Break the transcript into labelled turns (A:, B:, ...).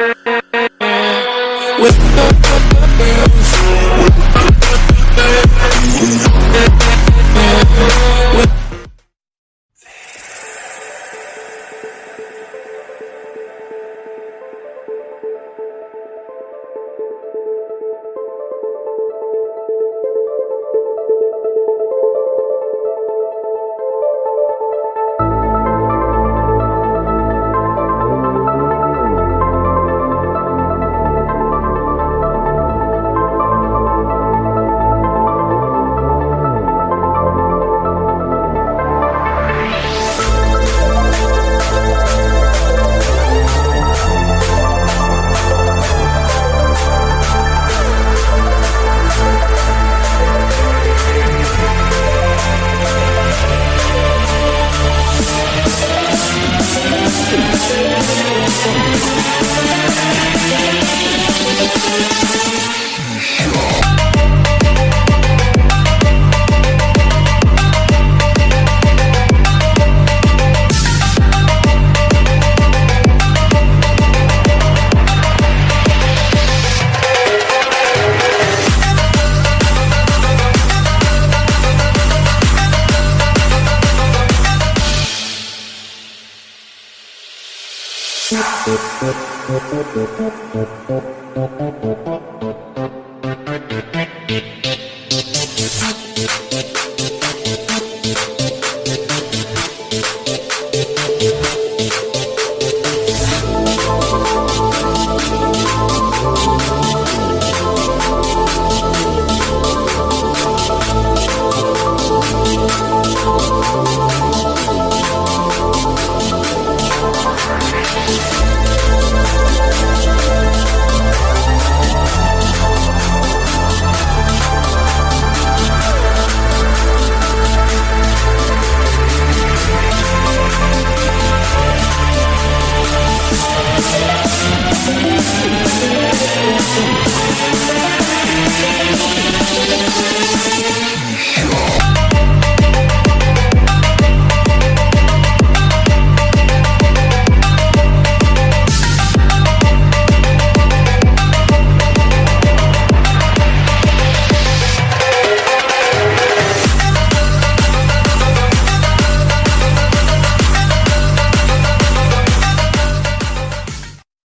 A: With Thank you.